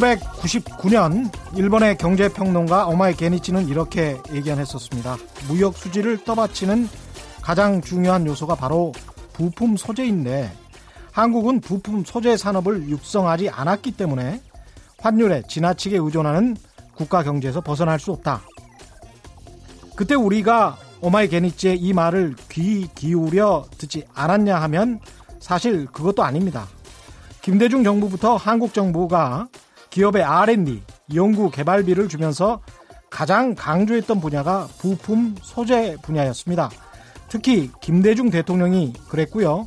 1999년 일본의 경제평론가 오마에 겐이치는 이렇게 예견했었습니다. 무역 수지를 떠받치는 가장 중요한 요소가 바로 부품 소재인데 한국은 부품 소재 산업을 육성하지 않았기 때문에 환율에 지나치게 의존하는 국가 경제에서 벗어날 수 없다. 그때 우리가 오마에 겐이치의 이 말을 귀 기울여 듣지 않았냐 하면 사실 그것도 아닙니다. 김대중 정부부터 한국 정부가 기업의 R&D, 연구 개발비를 주면서 가장 강조했던 분야가 부품 소재 분야였습니다. 특히 김대중 대통령이 그랬고요.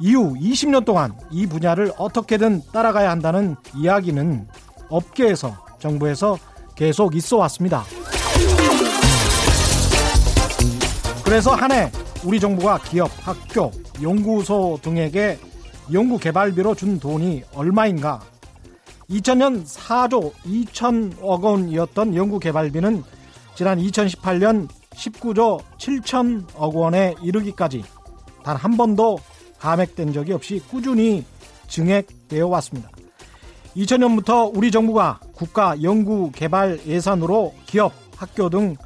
이후 20년 동안 이 분야를 어떻게든 따라가야 한다는 이야기는 업계에서 정부에서 계속 있어 왔습니다. 그래서 한 해 우리 정부가 기업, 학교, 연구소 등에게 연구 개발비로 준 돈이 얼마인가? 2000년 4조 2천억 원이었던 연구 개발비는 지난 2018년 19조 7천억 원에 이르기까지 단 한 번도 감액된 적이 없이 꾸준히 증액되어 왔습니다. 2000년부터 우리 정부가 국가 연구 개발 예산으로 기업, 학교 등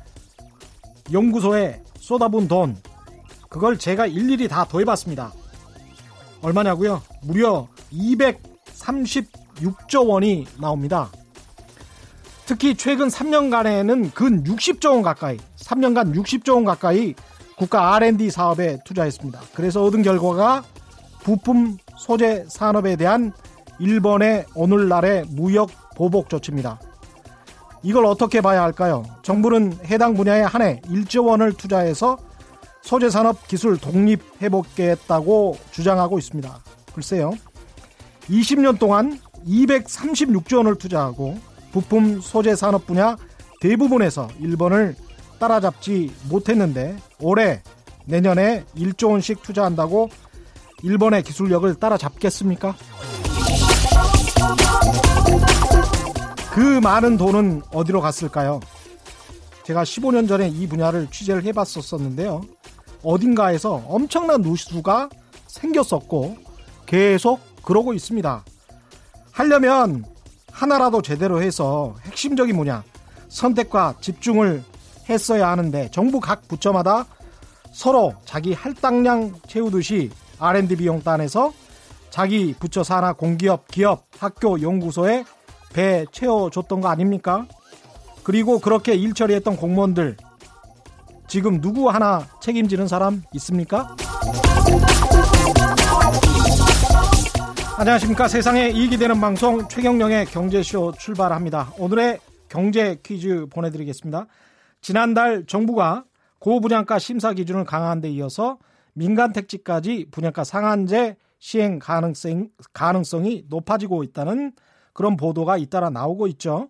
연구소에 쏟아부은 돈, 그걸 제가 일일이 다 더해봤습니다. 얼마냐고요? 무려 236조 원이 나옵니다. 특히 최근 3년간에는 근 60조 원 가까이, 3년간 60조 원 가까이 국가 R&D 사업에 투자했습니다. 그래서 얻은 결과가 부품 소재 산업에 대한 일본의 오늘날의 무역 보복 조치입니다. 이걸 어떻게 봐야 할까요? 정부는 해당 분야에 한해 1조 원을 투자해서 소재 산업 기술 독립해보겠다고 주장하고 있습니다. 글쎄요. 20년 동안 236조 원을 투자하고 부품 소재 산업 분야 대부분에서 일본을 따라잡지 못했는데 올해 내년에 1조 원씩 투자한다고 일본의 기술력을 따라잡겠습니까? 그 많은 돈은 어디로 갔을까요? 제가 15년 전에 이 분야를 취재를 해봤었었는데요. 어딘가에서 엄청난 누수가 생겼었고 계속 그러고 있습니다. 하려면 하나라도 제대로 해서 핵심적인 뭐냐 선택과 집중을 했어야 하는데 정부 각 부처마다 서로 자기 할당량 채우듯이 R&D 비용 딴에서 자기 부처 산하 공기업, 기업, 학교, 연구소에 배 채워줬던 거 아닙니까? 그리고 그렇게 일 처리했던 공무원들 지금 누구 하나 책임지는 사람 있습니까? 안녕하십니까. 세상에 이익이 되는 방송 최경령의 경제쇼 출발합니다. 오늘의 경제 퀴즈 보내드리겠습니다. 지난달 정부가 고분양가 심사 기준을 강화한 데 이어서 민간 택지까지 분양가 상한제 시행 가능성, 가능성이 높아지고 있다는 그런 보도가 잇따라 나오고 있죠.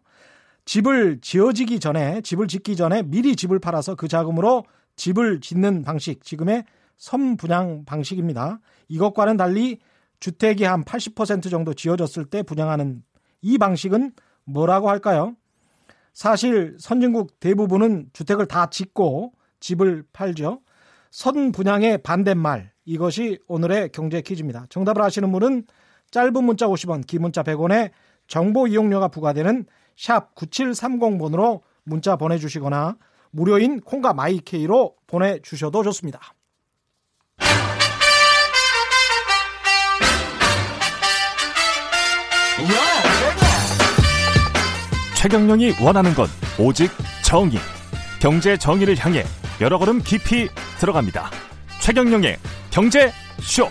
집을 지어지기 전에, 집을 짓기 전에 미리 집을 팔아서 그 자금으로 집을 짓는 방식, 지금의 선분양 방식입니다. 이것과는 달리 주택이 한 80% 정도 지어졌을 때 분양하는 이 방식은 뭐라고 할까요? 사실 선진국 대부분은 주택을 다 짓고 집을 팔죠. 선분양의 반대말 이것이 오늘의 경제 퀴즈입니다. 정답을 아시는 분은 짧은 문자 50원, 긴 문자 100원에 정보 이용료가 부과되는 샵 9730번으로 문자 보내주시거나 무료인 콩과 마이케이로 보내주셔도 좋습니다. 최경령이 원하는 건 오직 정의. 경제 정의를 향해 여러 걸음 깊이 들어갑니다. 최경령의 경제 쇼.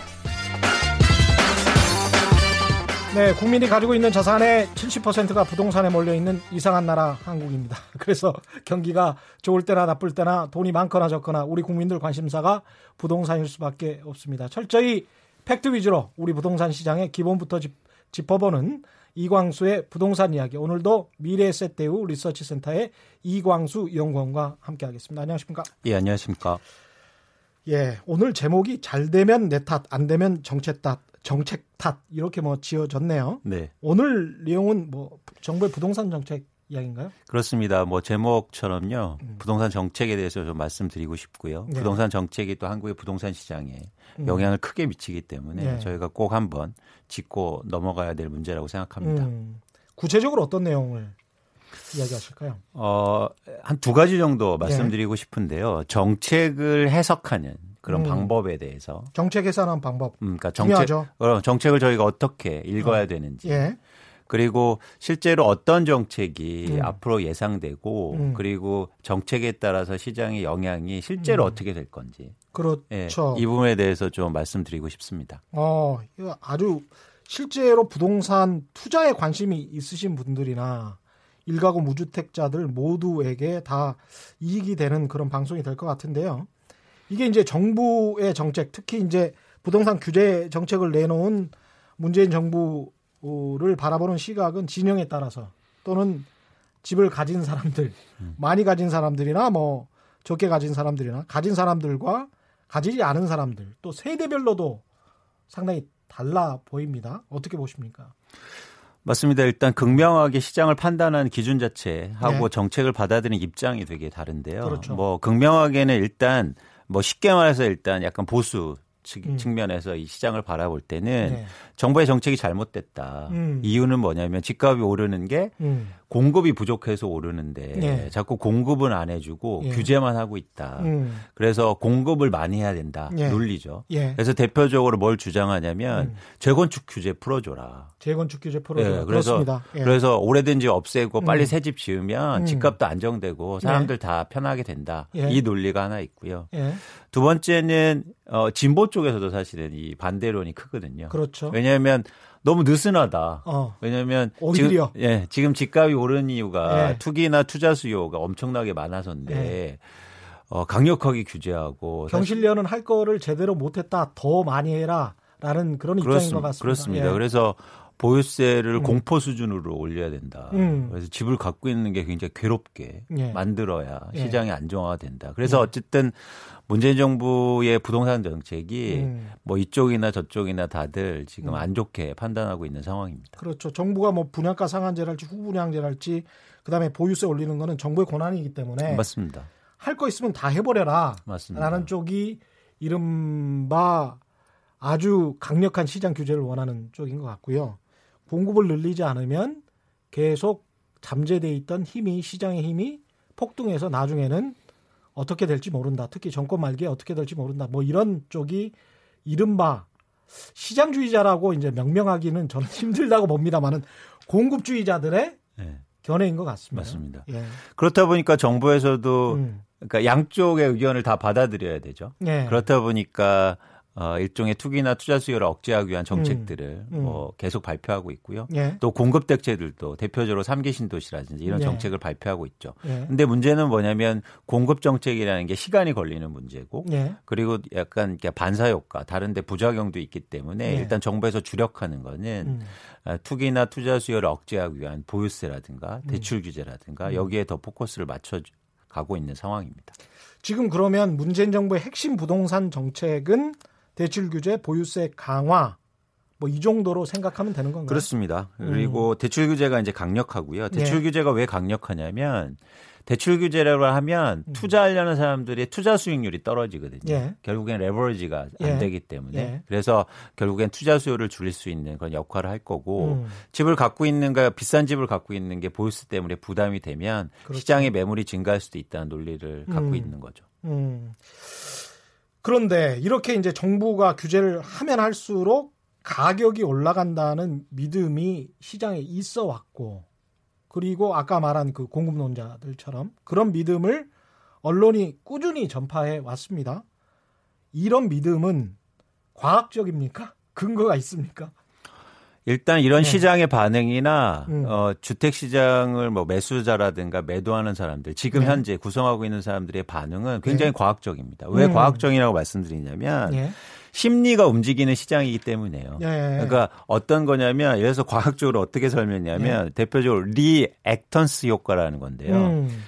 네, 국민이 가지고 있는 자산의 70%가 부동산에 몰려 있는 이상한 나라 한국입니다. 그래서 경기가 좋을 때나 나쁠 때나 돈이 많거나 적거나 우리 국민들 관심사가 부동산일 수밖에 없습니다. 철저히 팩트 위주로 우리 부동산 시장의 기본부터 짚, 짚어보는 이광수의 부동산 이야기. 오늘도 미래에셋대우 리서치센터의 이광수 연구원과 함께하겠습니다. 안녕하십니까? 예, 안녕하십니까? 예, 오늘 제목이 잘 되면 내 탓, 안 되면 정책 탓, 정책 탓 이렇게 뭐 지어졌네요. 네. 오늘 내용은 뭐 정부의 부동산 정책 이야기인가요? 그렇습니다. 뭐 제목처럼요. 음. 부동산 정책에 대해서 좀 말씀드리고 싶고요. 네. 부동산 정책이 또 한국의 부동산 시장에 음. 영향을 크게 미치기 때문에 네. 저희가 꼭 한번 짚고 넘어가야 될 문제라고 생각합니다. 음. 구체적으로 어떤 내용을 이야기하실까요? 어, 한 두 가지 정도 말씀드리고 네. 싶은데요. 정책을 해석하는 그런 음. 방법에 대해서 정책 해석하는 방법. 음, 그러니까 정책 어, 정책을 저희가 어떻게 읽어야 어. 되는지. 예. 그리고 실제로 어떤 정책이 음. 앞으로 예상되고 음. 그리고 정책에 따라서 시장의 영향이 실제로 음. 어떻게 될 건지. 그렇죠. 예, 이 부분에 대해서 좀 말씀드리고 싶습니다. 어, 아주 실제로 부동산 투자에 관심이 있으신 분들이나 일가구 무주택자들 모두에게 다 이익이 되는 그런 방송이 될 것 같은데요. 이게 이제 정부의 정책, 특히 이제 부동산 규제 정책을 내놓은 문재인 정부 를 바라보는 시각은 진영에 따라서 또는 집을 가진 사람들, 음. 많이 가진 사람들이나 뭐 적게 가진 사람들이나 가진 사람들과 가지지 않은 사람들 또 세대별로도 상당히 달라 보입니다. 어떻게 보십니까? 맞습니다. 일단 극명하게 시장을 판단하는 기준 자체하고 네. 정책을 받아들이는 입장이 되게 다른데요. 그렇죠. 뭐 극명하게는 일단 뭐 쉽게 말해서 일단 약간 보수 음. 측면에서 이 시장을 바라볼 때는 네. 정부의 정책이 잘못됐다. 음. 이유는 뭐냐면 집값이 오르는 게 음. 공급이 부족해서 오르는데 네. 자꾸 공급은 안 해주고 예. 규제만 하고 있다. 음. 그래서 공급을 많이 해야 된다. 예. 논리죠. 예. 그래서 대표적으로 뭘 주장하냐면 음. 재건축 규제 풀어줘라. 재건축 규제 풀어줘라. 예. 그래서. 예. 그래서 오래된 집 없애고 빨리 음. 새집 지으면 집값도 안정되고 사람들 다 편하게 된다. 이 논리가 하나 있고요. 두 번째는 어, 진보 쪽에서도 사실은 이 반대론이 크거든요. 그렇죠. 왜냐하면 너무 느슨하다. 어. 왜냐하면 오히려 지금, 예, 지금 집값이 오른 이유가 예. 투기나 투자 수요가 엄청나게 많아서인데 예. 어, 강력하게 규제하고 경실련은 할 거를 제대로 못했다. 더 많이 해라 라는 그런 입장인 그렇습니다. 것 같습니다. 그렇습니다. 예. 그래서 보유세를 음. 공포 수준으로 올려야 된다. 음. 그래서 집을 갖고 있는 게 굉장히 괴롭게 예. 만들어야 예. 시장이 안정화가 된다. 그래서 예. 어쨌든 문재인 정부의 부동산 정책이 음. 뭐 이쪽이나 저쪽이나 다들 지금 음. 안 좋게 판단하고 있는 상황입니다. 그렇죠. 정부가 뭐 분양가 상한제랄지 후분양제랄지 그다음에 보유세 올리는 거는 정부의 권한이기 때문에 맞습니다. 할 거 있으면 다 해버려라. 맞습니다. 라는 쪽이 이른바 아주 강력한 시장 규제를 원하는 쪽인 것 같고요. 공급을 늘리지 않으면 계속 잠재돼 있던 힘이 시장의 힘이 폭등해서 나중에는 어떻게 될지 모른다. 특히 정권 말기에 어떻게 될지 모른다. 뭐 이런 쪽이 이른바 시장주의자라고 이제 명명하기는 저는 힘들다고 봅니다만은 공급주의자들의 네. 견해인 것 같습니다. 맞습니다. 예. 그렇다 보니까 정부에서도 음. 그러니까 양쪽의 의견을 다 받아들여야 되죠. 예. 그렇다 보니까 어, 일종의 투기나 투자 수요를 억제하기 위한 정책들을 음, 음. 뭐 계속 발표하고 있고요. 예. 또 공급 대책들도 대표적으로 삼기 신도시라든지 이런 예. 정책을 발표하고 있죠. 예. 근데 문제는 뭐냐면 공급 정책이라는 게 시간이 걸리는 문제고 예. 그리고 약간 반사 효과 다른 데 부작용도 있기 때문에 예. 일단 정부에서 주력하는 거는 음. 아, 투기나 투자 수요를 억제하기 위한 보유세라든가 음. 대출 규제라든가 음. 여기에 더 포커스를 맞춰 가고 있는 상황입니다. 지금 그러면 문재인 정부의 핵심 부동산 정책은 대출 규제, 보유세 강화 뭐 이 정도로 생각하면 되는 건가요? 그렇습니다. 그리고 음. 대출 규제가 이제 강력하고요. 대출 네. 규제가 왜 강력하냐면 대출 규제라고 하면 음. 투자하려는 사람들의 투자 수익률이 떨어지거든요. 예. 결국엔 레버리지가 안 예. 되기 때문에 예. 그래서 결국엔 투자 수요를 줄일 수 있는 그런 역할을 할 거고 음. 집을 갖고 있는 가 비싼 집을 갖고 있는 게 보유세 때문에 부담이 되면 그렇죠. 시장의 매물이 증가할 수도 있다는 논리를 갖고 음. 있는 거죠. 음. 그런데 이렇게 이제 정부가 규제를 하면 할수록 가격이 올라간다는 믿음이 시장에 있어 왔고 그리고 아까 말한 그 공급론자들처럼 그런 믿음을 언론이 꾸준히 전파해 왔습니다. 이런 믿음은 과학적입니까? 근거가 있습니까? 일단 이런 네. 시장의 반응이나 음. 어, 주택 시장을 뭐 매수자라든가 매도하는 사람들 지금 네. 현재 구성하고 있는 사람들의 반응은 굉장히 네. 과학적입니다. 왜 음. 과학적이라고 말씀드리냐면 네. 심리가 움직이는 시장이기 때문에요. 네. 그러니까 어떤 거냐면 들어서 과학적으로 어떻게 설명냐면 네. 대표적으로 reactance 효과라는 건데요. 음.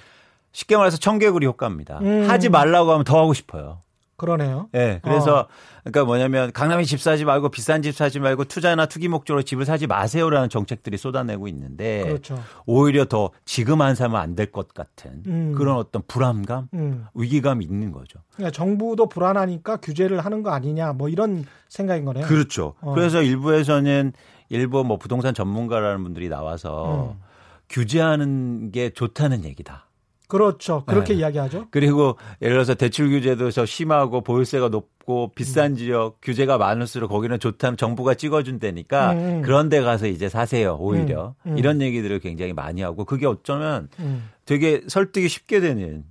쉽게 말해서 청개구리 효과입니다. 음. 하지 말라고 하면 더 하고 싶어요. 그러네요. 예. 네, 그래서 어. 그러니까 뭐냐면 강남에 집 사지 말고 비싼 집 사지 말고 투자나 투기 목적으로 집을 사지 마세요라는 정책들이 쏟아내고 있는데 그렇죠. 오히려 더 지금 안 사면 안 될 것 같은 음. 그런 어떤 불안감, 음. 위기감이 있는 거죠. 그러니까 정부도 불안하니까 규제를 하는 거 아니냐 뭐 이런 생각인 거네요. 그렇죠. 어. 그래서 일부에서는 일부 뭐 부동산 전문가라는 분들이 나와서 음. 규제하는 게 좋다는 얘기다. 그렇죠. 그렇게 네. 이야기하죠. 그리고 예를 들어서 대출 규제도 저 심하고 보유세가 높고 비싼 음. 지역 규제가 많을수록 거기는 좋다면 정부가 찍어준다니까 음, 음. 그런 데 가서 이제 사세요. 오히려. 음. 음. 이런 얘기들을 굉장히 많이 하고 그게 어쩌면 음. 되게 설득이 쉽게 되는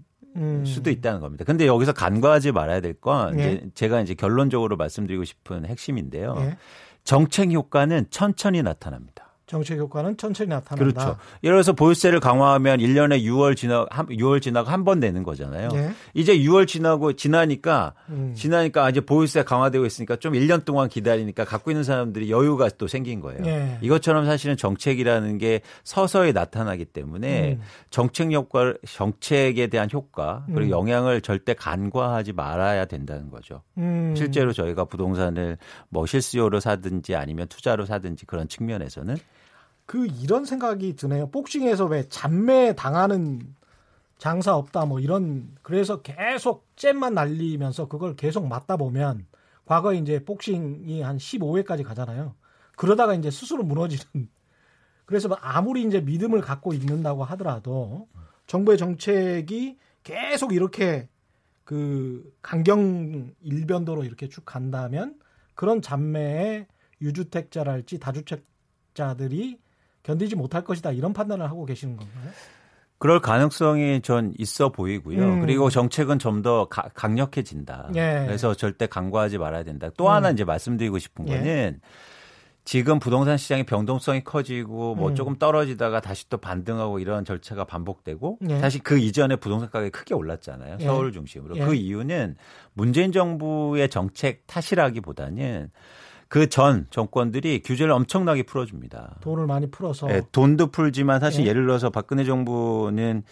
수도 있다는 겁니다. 근데 여기서 간과하지 말아야 될건 예. 제가 이제 결론적으로 말씀드리고 싶은 핵심인데요. 예. 정책 효과는 천천히 나타납니다. 정책 효과는 천천히 나타난다. 그렇죠. 예를 들어서 보유세를 강화하면 1년에 6월 지나 6월 지나고 한 번 내는 거잖아요. 네. 이제 6월 지나고 지나니까 음. 지나니까 이제 보유세 강화되고 있으니까 좀 1년 동안 기다리니까 갖고 있는 사람들이 여유가 또 생긴 거예요. 네. 이것처럼 사실은 정책이라는 게 서서히 나타나기 때문에 음. 정책 효과 정책에 대한 효과 그리고 음. 영향을 절대 간과하지 말아야 된다는 거죠. 음. 실제로 저희가 부동산을 뭐 실수요로 사든지 아니면 투자로 사든지 그런 측면에서는 그 이런 생각이 드네요. 복싱에서 왜 잔매 당하는 장사 없다 뭐 이런 그래서 계속 잼만 날리면서 그걸 계속 맞다 보면 과거에 이제 복싱이 한 15회까지 가잖아요. 그러다가 이제 스스로 무너지는 그래서 아무리 이제 믿음을 갖고 있는다고 하더라도 정부의 정책이 계속 이렇게 그 강경 일변도로 이렇게 쭉 간다면 그런 잔매의 유주택자랄지 다주택자들이 견디지 못할 것이다 이런 판단을 하고 계시는 건가요? 그럴 가능성이 전 있어 보이고요. 음. 그리고 정책은 좀 더 강력해진다. 예. 그래서 절대 강구하지 말아야 된다. 또 음. 하나 이제 말씀드리고 싶은 예. 거는 지금 부동산 시장의 병동성이 커지고 뭐 음. 조금 떨어지다가 다시 또 반등하고 이런 절차가 반복되고 예. 사실 그 이전에 부동산 가격이 크게 올랐잖아요. 예. 서울 중심으로. 예. 그 이유는 문재인 정부의 정책 탓이라기보다는 그 전 정권들이 규제를 엄청나게 풀어줍니다. 돈을 많이 풀어서. 네, 돈도 풀지만 사실 네. 예를 들어서 박근혜 정부는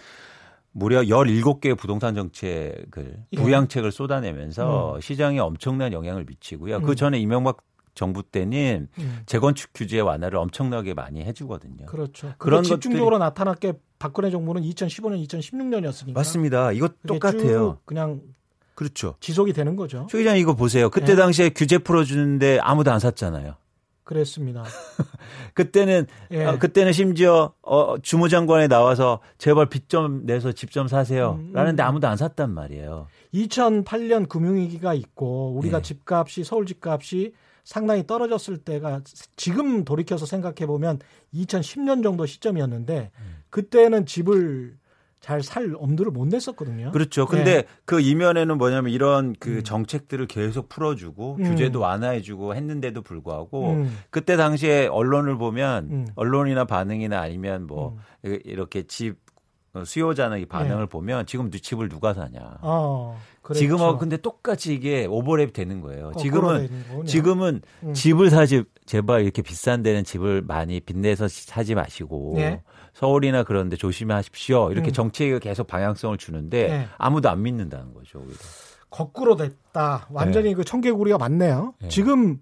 무려 17개의 부동산 정책을 예. 부양책을 쏟아내면서 음. 시장에 엄청난 영향을 미치고요. 그 음. 그 전에 이명박 정부 때는 음. 재건축 규제 완화를 엄청나게 많이 해주거든요. 그렇죠. 그런 집중적으로 나타났게 박근혜 정부는 2015년, 2016년이었으니까. 맞습니다. 이거 똑같아요. 그냥 그렇죠. 지속이 되는 거죠. 최 기자님 이거 보세요. 그때 네. 당시에 규제 풀어주는데 아무도 안 샀잖아요. 그랬습니다. 그때는 예. 어, 그때는 심지어 어, 주무 장관에 나와서 제발 빚 좀 내서 집 좀 사세요. 음, 음. 라는데 아무도 안 샀단 말이에요. 2008년 금융위기가 있고 우리가 예. 집값이 서울 집값이 상당히 떨어졌을 때가 지금 돌이켜서 생각해 보면 2010년 정도 시점이었는데 음. 그때는 집을 잘 살 엄두를 못 냈었거든요. 그렇죠. 근데 네. 그 이면에는 뭐냐면 이런 그 음. 정책들을 계속 풀어주고 음. 규제도 완화해주고 했는데도 불구하고 음. 그때 당시에 언론을 보면 음. 언론이나 반응이나 아니면 뭐 음. 이렇게 집 수요자는 이 반응을 네. 보면 지금 집을 누가 사냐. 어, 지금하고 근데 똑같이 이게 오버랩 되는 거예요. 어, 지금은 지금은 음. 집을 사지 제발 이렇게 비싼 데는 집을 많이 빚내서 사지 마시고 네. 서울이나 그런데 조심하십시오. 이렇게 음. 정책이 계속 방향성을 주는데 네. 아무도 안 믿는다는 거죠. 오히려. 거꾸로 됐다. 완전히 네. 그 청개구리가 맞네요. 네. 지금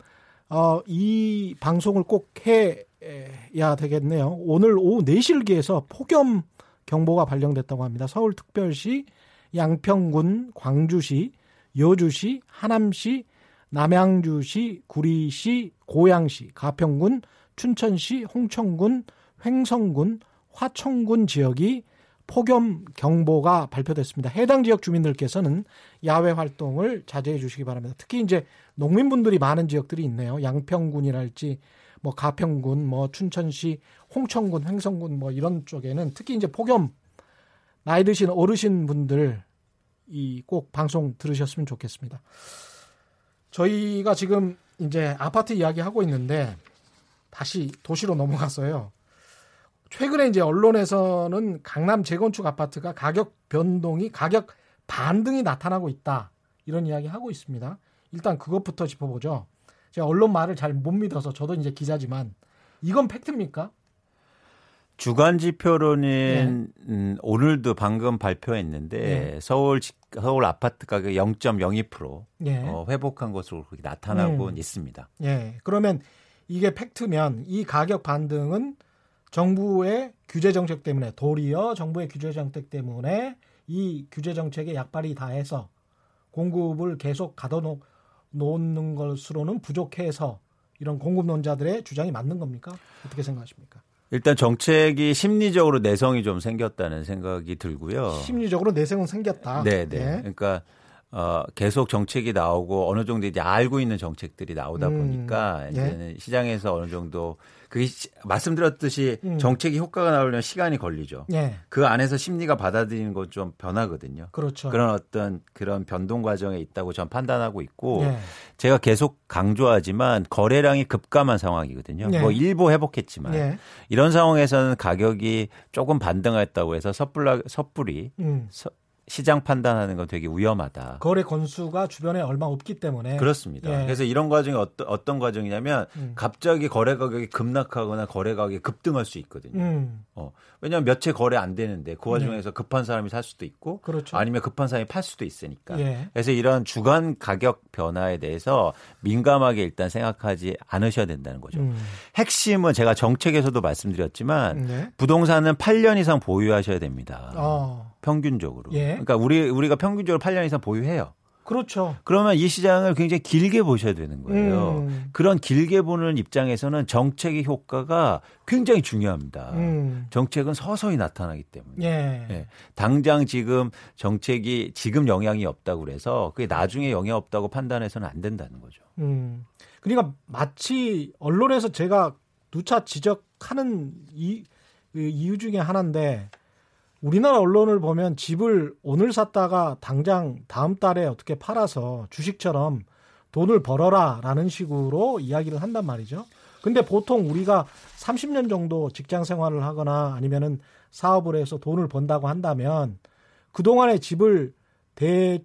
어, 이 방송을 꼭 해야 되겠네요. 오늘 오후 4시를 서 폭염 경보가 발령됐다고 합니다. 서울특별시, 양평군, 광주시, 여주시, 하남시, 남양주시, 구리시, 고양시, 가평군, 춘천시, 홍천군, 횡성군, 화천군 지역이 폭염 경보가 발표됐습니다. 해당 지역 주민들께서는 야외 활동을 자제해 주시기 바랍니다. 특히 이제 농민분들이 많은 지역들이 있네요. 양평군이랄지 뭐 가평군, 뭐 춘천시, 홍천군, 횡성군 뭐 이런 쪽에는 특히 이제 폭염 나이 드신 어르신 분들 이 꼭 방송 들으셨으면 좋겠습니다. 저희가 지금 이제 아파트 이야기 하고 있는데 다시 도시로 넘어갔어요. 최근에 이제 언론에서는 강남 재건축 아파트가 가격 변동이 가격 반등이 나타나고 있다 이런 이야기 하고 있습니다. 일단 그것부터 짚어보죠. 제가 언론 말을 잘 못 믿어서 저도 이제 기자지만 이건 팩트입니까? 주간 지표로는 네. 음, 오늘도 방금 발표했는데 네. 서울 서울 아파트 가격 0.02% 네. 어, 회복한 것으로 그렇게 나타나고 음. 있습니다. 예. 그러면 이게 팩트면 이 가격 반등은 정부의 규제 정책 때문에 도리어 정부의 규제 정책 때문에 이 규제 정책에 약발이 다해서 공급을 계속 가둬놓는 것으로는 부족해서 이런 공급론자들의 주장이 맞는 겁니까? 어떻게 생각하십니까? 일단 정책이 심리적으로 내성이 좀 생겼다는 생각이 들고요. 심리적으로 내성은 생겼다. 네, 네. 예. 그러니까 어, 계속 정책이 나오고 어느 정도 이제 알고 있는 정책들이 나오다 음, 보니까 예. 이제는 시장에서 어느 정도 그게 말씀드렸듯이 음. 정책이 효과가 나오려면 시간이 걸리죠. 예. 그 안에서 심리가 받아들이는 건 좀 변하거든요. 그렇죠. 그런 어떤 그런 변동 과정에 있다고 전 판단하고 있고 예. 제가 계속 강조하지만 거래량이 급감한 상황이거든요. 예. 뭐 일부 회복했지만 예. 이런 상황에서는 가격이 조금 반등했다고 해서 섣불라 섣불이 음. 시장 판단하는 건 되게 위험하다. 거래 건수가 주변에 얼마 없기 때문에 그렇습니다. 예. 그래서 이런 과정이 어떤 어떤 과정이냐면 음. 갑자기 거래 가격이 급락하거나 거래 가격이 급등할 수 있거든요. 음. 어, 왜냐하면 몇 채 거래 안 되는데 그 와중에서 네. 급한 사람이 살 수도 있고 그렇죠. 아니면 급한 사람이 팔 수도 있으니까. 예. 그래서 이런 주간 가격 변화에 대해서 민감하게 일단 생각하지 않으셔야 된다는 거죠. 음. 핵심은 제가 정책에서도 말씀드렸지만 네. 부동산은 8년 이상 보유하셔야 됩니다. 어. 평균적으로. 예. 그러니까 우리 우리가 평균적으로 8년 이상 보유해요. 그렇죠. 그러면 이 시장을 굉장히 길게 보셔야 되는 거예요. 음. 그런 길게 보는 입장에서는 정책의 효과가 굉장히 중요합니다. 음. 정책은 서서히 나타나기 때문에. 예. 예. 당장 지금 정책이 지금 영향이 없다고 그래서 그게 나중에 영향 없다고 판단해서는 안 된다는 거죠. 음. 그러니까 마치 언론에서 제가 누차 지적하는 이, 그 이유 중에 하나인데 우리나라 언론을 보면 집을 오늘 샀다가 당장 다음 달에 어떻게 팔아서 주식처럼 돈을 벌어라 라는 식으로 이야기를 한단 말이죠. 근데 보통 우리가 30년 정도 직장 생활을 하거나 아니면은 사업을 해서 돈을 번다고 한다면 그동안에 집을 대,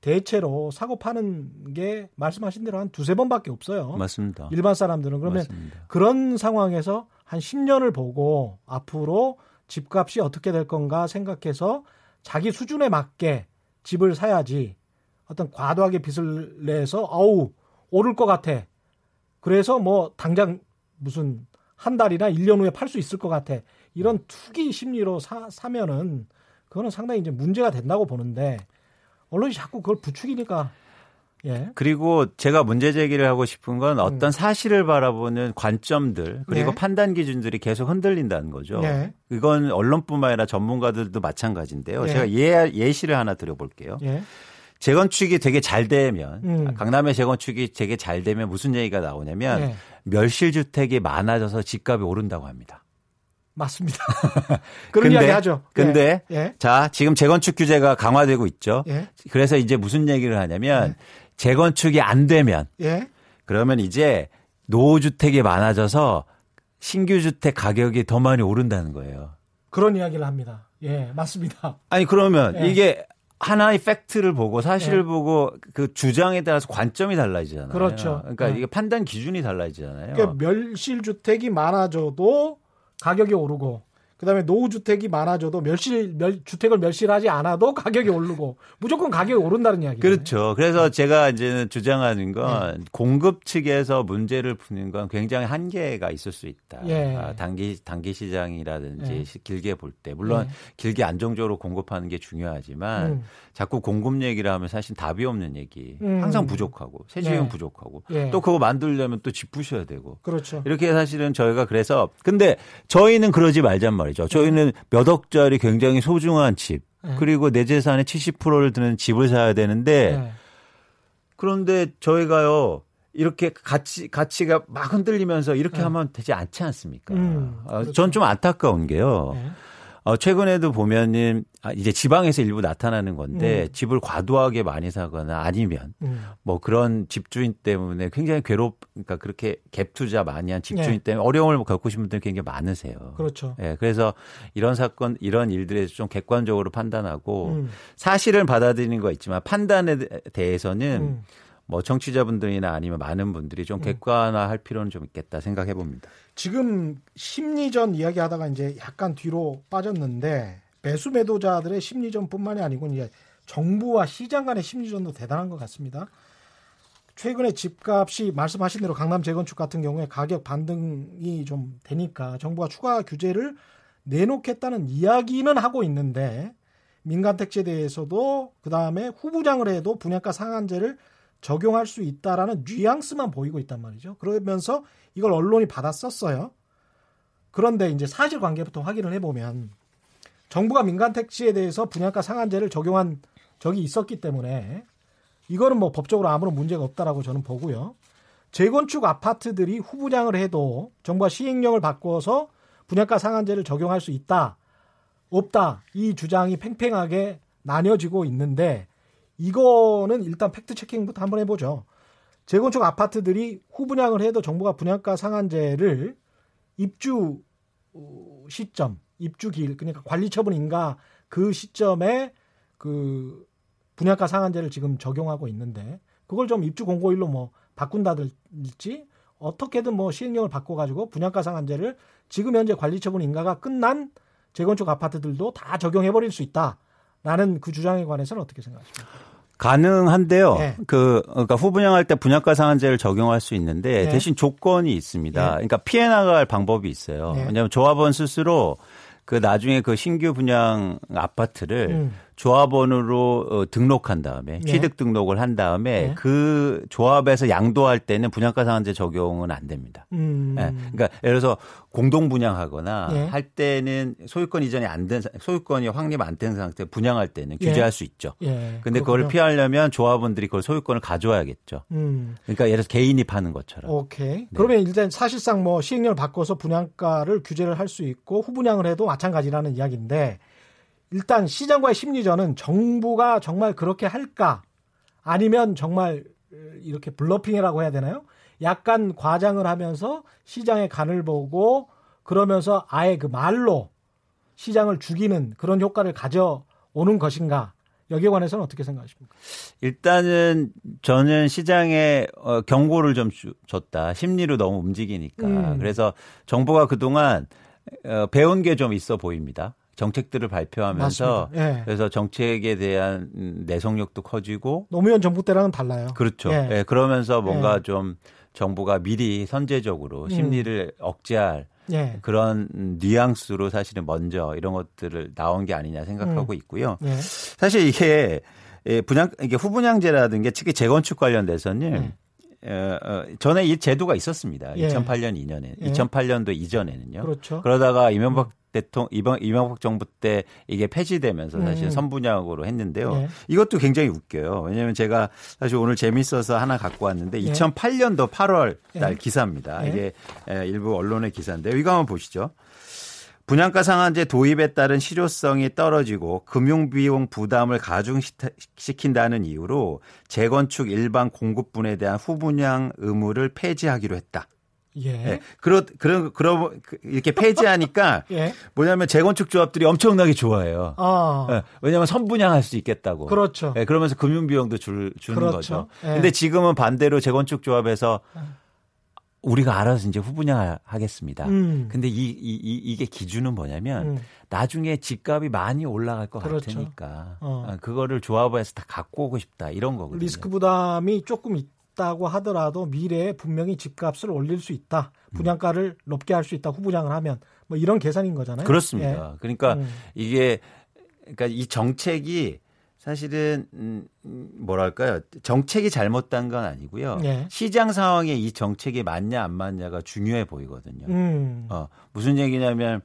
대체로 사고 파는 게 말씀하신 대로 한 두세 번밖에 없어요. 맞습니다. 일반 사람들은 그러면 맞습니다. 그런 상황에서 한 10년을 보고 앞으로 집값이 어떻게 될 건가 생각해서 자기 수준에 맞게 집을 사야지 어떤 과도하게 빚을 내서 아우 오를 것 같아. 그래서 뭐 당장 무슨 한 달이나 1년 후에 팔 수 있을 것 같아. 이런 투기 심리로 사, 사면은 그거는 상당히 이제 문제가 된다고 보는데 언론이 자꾸 그걸 부추기니까 예. 그리고 제가 문제 제기를 하고 싶은 건 어떤 음. 사실을 바라보는 관점들 그리고 예. 판단 기준들이 계속 흔들린다는 거죠. 예. 이건 언론뿐만 아니라 전문가들도 마찬가지인데요. 예. 제가 예, 예시를 하나 드려볼게요. 예. 재건축이 되게 잘 되면 음. 강남의 재건축이 되게 잘 되면 무슨 얘기가 나오냐면 예. 멸실 주택이 많아져서 집값이 오른다고 합니다. 맞습니다. 그런 근데, 이야기 하죠. 근데 예. 자 지금 재건축 규제가 강화되고 있죠. 그래서 이제 무슨 얘기를 하냐면 재건축이 안 되면 예? 그러면 이제 노후주택이 많아져서 신규 주택 가격이 더 많이 오른다는 거예요. 그런 이야기를 합니다. 예, 맞습니다. 아니 그러면 예. 이게 하나의 팩트를 보고 사실을 예. 보고 그 주장에 따라서 관점이 달라지잖아요. 그렇죠. 그러니까 예. 이게 판단 기준이 달라지잖아요. 그러니까 멸실 주택이 많아져도 가격이 오르고 그다음에 노후 주택이 많아져도 멸실 멸, 주택을 멸실하지 않아도 가격이 오르고 무조건 가격이 오른다는 이야기죠. 그렇죠. 그래서 제가 이제는 주장하는 건 네. 공급 측에서 문제를 푸는 건 굉장히 한계가 있을 수 있다. 예. 아, 단기 단기 시장이라든지 예. 길게 볼 때 물론 예. 길게 안정적으로 공급하는 게 중요하지만 음. 자꾸 공급 얘기를 하면 사실 답이 없는 얘기. 음. 항상 부족하고 세지은 예. 부족하고 예. 또 그거 만들려면 또 집 부셔야 되고. 그렇죠. 이렇게 사실은 저희가 그래서 근데 저희는 그러지 말잔 말 이죠. 저희는 몇 억짜리 굉장히 소중한 집 네. 그리고 내 재산의 70%를 드는 집을 사야 되는데 네. 그런데 저희가요 이렇게 가치 가치가 막 흔들리면서 이렇게 네. 하면 되지 않지 않습니까? 음, 아, 그렇죠. 전좀 안타까운 게요. 네. 어, 최근에도 보면은 아, 이제 지방에서 일부 나타나는 건데 음. 집을 과도하게 많이 사거나 아니면 음. 뭐 그런 집주인 때문에 굉장히 괴롭 그러니까 그렇게 갭 투자 많이 한 집주인 네. 때문에 어려움을 겪으신 분들이 굉장히 많으세요. 그렇죠. 예. 네, 그래서 이런 사건 이런 일들에 좀 객관적으로 판단하고 음. 사실을 받아들이는 거 있지만 판단에 대해서는 음. 뭐 청취자분들이나 아니면 많은 분들이 좀 음. 객관화할 필요는 좀 있겠다 생각해 봅니다. 지금 심리전 이야기하다가 이제 약간 뒤로 빠졌는데 매수 매도자들의 심리전뿐만이 아니고 이제 정부와 시장 간의 심리전도 대단한 것 같습니다. 최근에 집값이 말씀하신 대로 강남 재건축 같은 경우에 가격 반등이 좀 되니까 정부가 추가 규제를 내놓겠다는 이야기는 하고 있는데 민간 택지에 대해서도 그 다음에 후부장을 해도 분양가 상한제를 적용할 수 있다라는 뉘앙스만 보이고 있단 말이죠. 그러면서 이걸 언론이 받아 썼어요. 그런데 이제 사실관계부터 확인을 해보면 정부가 민간 택지에 대해서 분양가 상한제를 적용한 적이 있었기 때문에 이거는 뭐 법적으로 아무런 문제가 없다라고 저는 보고요. 재건축 아파트들이 후분양을 해도 정부가 시행령을 바꿔서 분양가 상한제를 적용할 수 있다. 없다. 이 주장이 팽팽하게 나뉘어지고 있는데 이거는 일단 팩트 체킹부터 한번 해보죠. 재건축 아파트들이 후분양을 해도 정부가 분양가 상한제를 입주 시점, 입주길 그러니까 관리 처분 인가 그 시점에 그 분양가 상한제를 지금 적용하고 있는데 그걸 좀 입주 공고일로 뭐 바꾼다든지 어떻게든 뭐 시행령을 바꿔가지고 분양가 상한제를 지금 현재 관리 처분 인가가 끝난 재건축 아파트들도 다 적용해버릴 수 있다 라는 그 주장에 관해서는 어떻게 생각하십니까? 가능한데요. 네. 그 그러니까 후분양할 때 분양가 상한제를 적용할 수 있는데 네. 대신 조건이 있습니다. 네. 그러니까 피해 나갈 방법이 있어요. 네. 왜냐하면 조합원 스스로 그 나중에 그 신규 분양 아파트를 음. 조합원으로 어, 등록한 다음에 네. 취득 등록을 한 다음에 네. 그 조합에서 양도할 때는 분양가 상한제 적용은 안 됩니다. 음. 네. 그러니까 예를 들어서 공동 분양하거나 네. 할 때는 소유권 이전이 안 된 소유권이 확립 안 된 상태 분양할 때는 예. 규제할 수 있죠. 예. 근데 그걸 피하려면 조합원들이 그걸 소유권을 가져와야겠죠. 음. 그러니까 예를 들어서 개인이 파는 것처럼. 오케이. 네. 그러면 일단 사실상 뭐 시행령을 바꿔서 분양가를 규제를 할 수 있고 후분양을 해도 마찬가지라는 이야기인데 일단 시장과의 심리전은 정부가 정말 그렇게 할까? 아니면 정말 이렇게 bluffing이라고 해야 되나요? 약간 과장을 하면서 시장의 간을 보고 그러면서 아예 그 말로 시장을 죽이는 그런 효과를 가져오는 것인가? 여기에 관해서는 어떻게 생각하십니까? 일단은 저는 시장에 어, 경고를 좀 줬다. 심리로 너무 움직이니까. 음. 그래서 정부가 그동안 어, 배운 게 좀 있어 보입니다. 정책들을 발표하면서 예. 그래서 정책에 대한 내성력도 커지고 노무현 정부 때랑은 달라요. 그렇죠. 예. 예. 그러면서 뭔가 예. 좀 정부가 미리 선제적으로 음. 심리를 음. 억제할 예. 그런 뉘앙스로 사실은 먼저 이런 것들을 나온 게 아니냐 생각하고 음. 있고요. 예. 사실 이게 분양 이게 후분양제라든가 특히 재건축 관련돼서는 음. 어, 어, 전에 이 제도가 있었습니다. 예. 2008년 2년에, 예. 2008년도 이전에는요. 그렇죠. 그러다가 이명박 대통령 이번 이명박 정부 때 이게 폐지되면서 사실 음. 선분양으로 했는데요. 예. 이것도 굉장히 웃겨요. 왜냐하면 제가 사실 오늘 재밌어서 하나 갖고 왔는데 예. 2008년도 8월 달 예. 기사입니다. 예. 이게 일부 언론의 기사인데요. 이거 한번 보시죠. 분양가 상한제 도입에 따른 실효성이 떨어지고 금융비용 부담을 가중시킨다는 이유로 재건축 일반 공급분에 대한 후분양 의무를 폐지하기로 했다. 예. 예. 그러, 그런, 그러, 이렇게 폐지하니까 예. 뭐냐면 재건축 조합들이 엄청나게 좋아해요. 아. 예. 왜냐하면 선분양할 수 있겠다고. 그렇죠. 예. 그러면서 금융 비용도 줄, 주는 그렇죠. 거죠. 예. 근데 지금은 반대로 재건축 조합에서 우리가 알아서 이제 후분양 하겠습니다. 음. 근데 이, 이, 이, 이 게 기준은 뭐냐면 음. 나중에 집값이 많이 올라갈 것 그렇죠. 같으니까 어. 어. 그거를 조합에서 다 갖고 오고 싶다 이런 거거든요. 리스크 부담이 조금 있다고 하더라도 미래에 분명히 집값을 올릴 수 있다. 분양가를 음. 높게 할 수 있다. 후분양을 하면 뭐 이런 계산인 거잖아요. 그렇습니다. 예. 그러니까 음. 이게 그러니까 이 정책이 사실은 음, 뭐랄까요 정책이 잘못된 건 아니고요 네. 시장 상황에 이 정책이 맞냐 안 맞냐가 중요해 보이거든요. 음. 어, 무슨 얘기냐면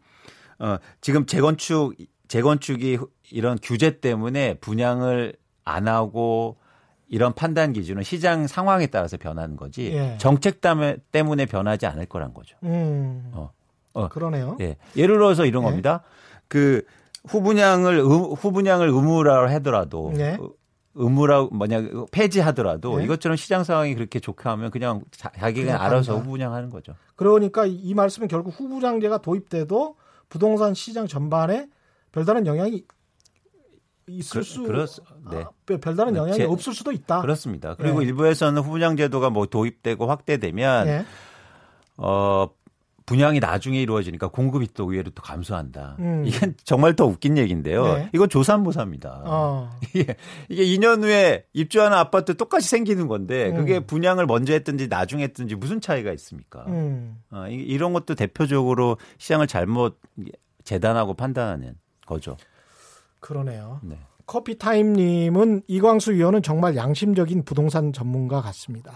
어, 지금 재건축 재건축이 이런 규제 때문에 분양을 안 하고 이런 판단 기준은 시장 상황에 따라서 변하는 거지 예. 정책 때문에 변하지 않을 거란 거죠. 음. 어, 어. 그러네요. 예. 예를 들어서 이런 예. 겁니다. 그 후분양을 후분양을 의무라 하더라도 네. 의무라 뭐냐 폐지하더라도 네. 이것처럼 시장 상황이 그렇게 좋게 하면 그냥 자 기가 알아서 후분양하는 거죠. 그러니까 이 말씀은 결국 후분양제가 도입돼도 부동산 시장 전반에 별다른 영향이 있을 그, 수 그렇, 네. 아, 별다른 네. 영향이 제, 없을 수도 있다. 그렇습니다. 그리고 네. 일부에서는 후분양 제도가 뭐 도입되고 확대되면 네. 어 분양이 나중에 이루어지니까 공급이 또 의외로 또 감소한다. 음. 이게 정말 더 웃긴 얘기인데요. 네. 이건 조산모사입니다. 어. 이게, 이게 2년 후에 입주하는 아파트 똑같이 생기는 건데 음. 그게 분양을 먼저 했든지 나중에 했든지 무슨 차이가 있습니까? 음. 어, 이런 것도 대표적으로 시장을 잘못 재단하고 판단하는 거죠. 그러네요. 네. 커피타임님은 이광수 의원은 정말 양심적인 부동산 전문가 같습니다.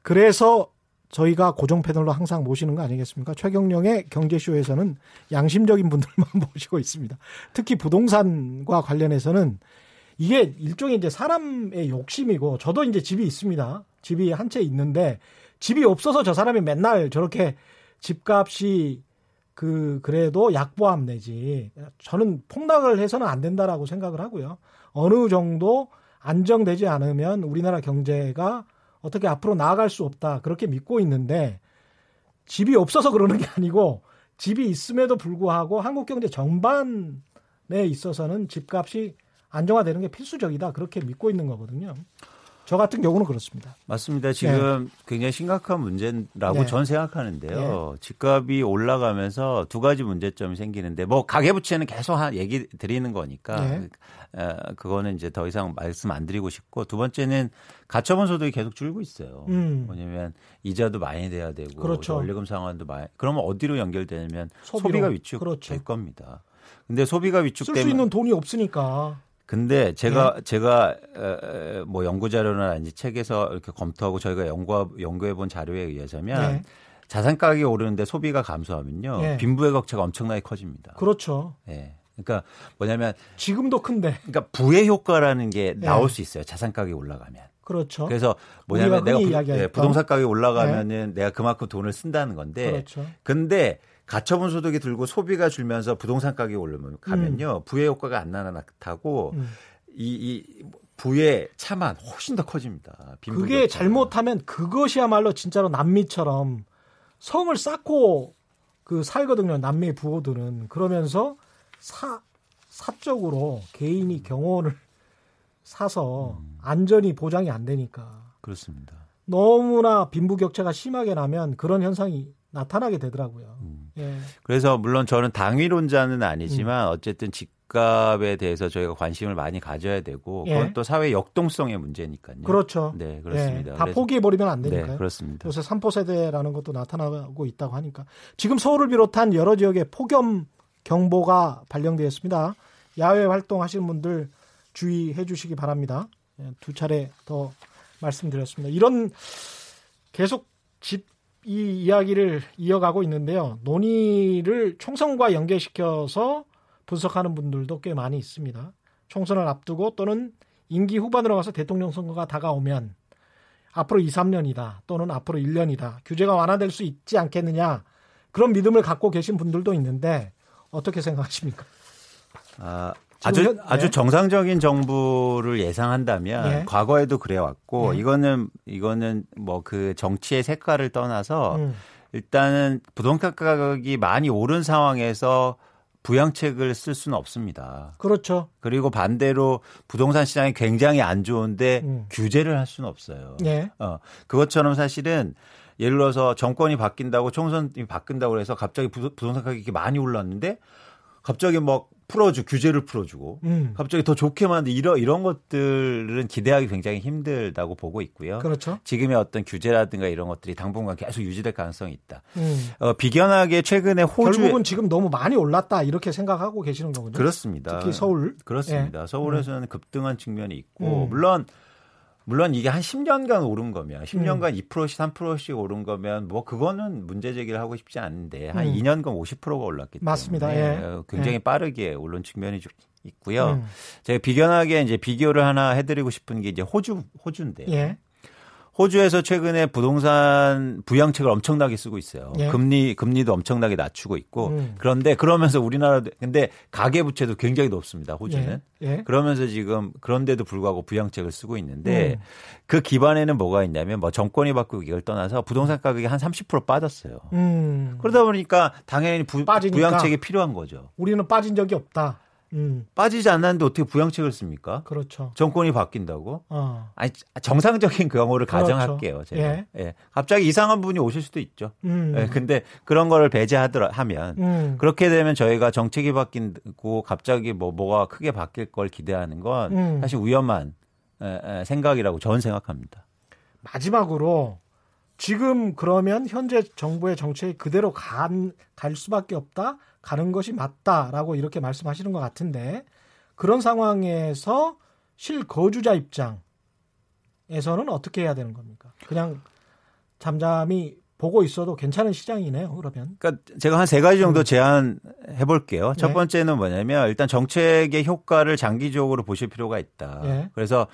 그래서 저희가 고정 패널로 항상 모시는 거 아니겠습니까? 최경령의 경제쇼에서는 양심적인 분들만 모시고 있습니다. 특히 부동산과 관련해서는 이게 일종의 이제 사람의 욕심이고 저도 이제 집이 있습니다. 집이 한 채 있는데 집이 없어서 저 사람이 맨날 저렇게 집값이 그 그래도 약보함 내지 저는 폭락을 해서는 안 된다라고 생각을 하고요. 어느 정도 안정되지 않으면 우리나라 경제가 어떻게 앞으로 나아갈 수 없다 그렇게 믿고 있는데 집이 없어서 그러는 게 아니고 집이 있음에도 불구하고 한국 경제 전반에 있어서는 집값이 안정화되는 게 필수적이다 그렇게 믿고 있는 거거든요. 저 같은 경우는 그렇습니다. 맞습니다. 지금 네. 굉장히 심각한 문제라고 네. 전 생각하는데요. 네. 집값이 올라가면서 두 가지 문제점이 생기는데 뭐 가계부채는 계속 얘기 드리는 거니까 네. 그거는 이제 더 이상 말씀 안 드리고 싶고 두 번째는 가처분 소득이 계속 줄고 있어요. 음. 뭐냐면 이자도 많이 돼야 되고 그렇죠. 원리금 상환도 많이 그러면 어디로 연결되냐면 소비로. 소비가 위축될 그렇죠. 겁니다. 근데 소비가 위축되면 쓸 수 있는 돈이 없으니까 근데 제가 네. 제가 뭐 연구 자료나 아니 책에서 이렇게 검토하고 저희가 연구 연구해 본 자료에 의해서면 네. 자산 가격이 오르는데 소비가 감소하면요 네. 빈부의 격차가 엄청나게 커집니다. 그렇죠. 예. 그러니까 뭐냐면 지금도 큰데. 그러니까 부의 효과라는 게 네. 나올 수 있어요. 자산 가격이 올라가면. 그렇죠. 그래서 뭐냐면 내가 부, 네, 부동산 가격이 올라가면은 네. 내가 그만큼 돈을 쓴다는 건데. 그렇죠. 근데 가처분 소득이 들고 소비가 줄면서 부동산 가격이 올르면 가면요 음. 부의 효과가 안 나타나고 음. 이, 이 부의 차만 훨씬 더 커집니다. 그게 잘못하면 그것이야말로 진짜로 남미처럼 성을 쌓고 그 살거든요. 남미 부호들은 그러면서 사 사적으로 개인이 경호원을 사서 음. 안전이 보장이 안 되니까 그렇습니다. 너무나 빈부격차가 심하게 나면 그런 현상이 나타나게 되더라고요. 음. 예. 그래서 물론 저는 당위론자는 아니지만 음. 어쨌든 집값에 대해서 저희가 관심을 많이 가져야 되고 예. 그건 또 사회 역동성의 문제니까요. 그렇죠. 네, 그렇습니다. 예. 다 포기해 버리면 안 되니까요. 네, 그렇습니다. 요새 삼포 세대라는 것도 나타나고 있다고 하니까 지금 서울을 비롯한 여러 지역에 폭염 경보가 발령되었습니다. 야외 활동하시는 분들 주의해 주시기 바랍니다. 예, 두 차례 더 말씀드렸습니다. 이런 계속 집 이 이야기를 이어가고 있는데요. 논의를 총선과 연계시켜서 분석하는 분들도 꽤 많이 있습니다. 총선을 앞두고 또는 임기 후반으로 가서 대통령 선거가 다가오면 앞으로 2, 3년이다 또는 앞으로 1년이다. 규제가 완화될 수 있지 않겠느냐. 그런 믿음을 갖고 계신 분들도 있는데 어떻게 생각하십니까? 아, 아주 현, 네. 아주 정상적인 정부를 예상한다면 네. 과거에도 그래 왔고 네. 이거는 이거는 뭐 그 정치의 색깔을 떠나서 음. 일단은 부동산 가격이 많이 오른 상황에서 부양책을 쓸 수는 없습니다. 그렇죠. 그리고 반대로 부동산 시장이 굉장히 안 좋은데 음. 규제를 할 수는 없어요. 네. 어, 그것처럼 사실은 예를 들어서 정권이 바뀐다고 총선이 바뀐다고 해서 갑자기 부동산 가격이 많이 올랐는데 갑자기 막 풀어주 규제를 풀어주고 음. 갑자기 더 좋게 만드 이런 이런 것들은 기대하기 굉장히 힘들다고 보고 있고요. 그렇죠. 지금의 어떤 규제라든가 이런 것들이 당분간 계속 유지될 가능성이 있다. 음. 어, 비견하게 최근에 호주 결국은 지금 너무 많이 올랐다 이렇게 생각하고 계시는 거군요. 그렇습니다. 특히 서울 그렇습니다. 예. 서울에서는 음. 급등한 측면이 있고 음. 물론 물론 이게 한 10년간 오른 거면 10년간 음. 2%씩 3%씩 오른 거면 뭐 그거는 문제 제기를 하고 싶지 않은데 한 음. 2년간 50%가 올랐기 때문에 맞습니다. 예. 굉장히 예. 빠르게 오른 측면이 좀 있고요. 음. 제가 비견하게 이제 비교를 하나 해드리고 싶은 게 이제 호주 호주인데 예. 호주에서 최근에 부동산 부양책을 엄청나게 쓰고 있어요. 예. 금리 금리도 엄청나게 낮추고 있고 음. 그런데 그러면서 우리나라도 근데 가계 부채도 굉장히 높습니다. 호주는. 예. 예. 그러면서 지금 그런데도 불구하고 부양책을 쓰고 있는데 음. 그 기반에는 뭐가 있냐면 뭐 정권이 바꾸기를 떠나서 부동산 가격이 한 30% 빠졌어요. 음. 그러다 보니까 당연히 부, 부양책이 필요한 거죠. 우리는 빠진 적이 없다. 음. 빠지지 않았는데 어떻게 부양책을 씁니까? 그렇죠. 정권이 바뀐다고? 어. 아니 정상적인 경우를 그렇죠. 가정할게요. 제가. 예. 예. 갑자기 이상한 분이 오실 수도 있죠. 음. 예. 근데 그런 거를 배제하더라 하면 음. 그렇게 되면 저희가 정책이 바뀐고 갑자기 뭐 뭐가 크게 바뀔 걸 기대하는 건 음. 사실 위험한 에, 에, 생각이라고 저는 생각합니다. 마지막으로 지금 그러면 현재 정부의 정책이 그대로 간, 갈 수밖에 없다. 가는 것이 맞다라고 이렇게 말씀하시는 것 같은데 그런 상황에서 실거주자 입장에서는 어떻게 해야 되는 겁니까? 그냥 잠잠히 보고 있어도 괜찮은 시장이네요. 그러면. 그러니까 제가 한 세 가지 정도 음. 제안해 볼게요. 첫 네. 번째는 뭐냐면 일단 정책의 효과를 장기적으로 보실 필요가 있다. 네. 그래서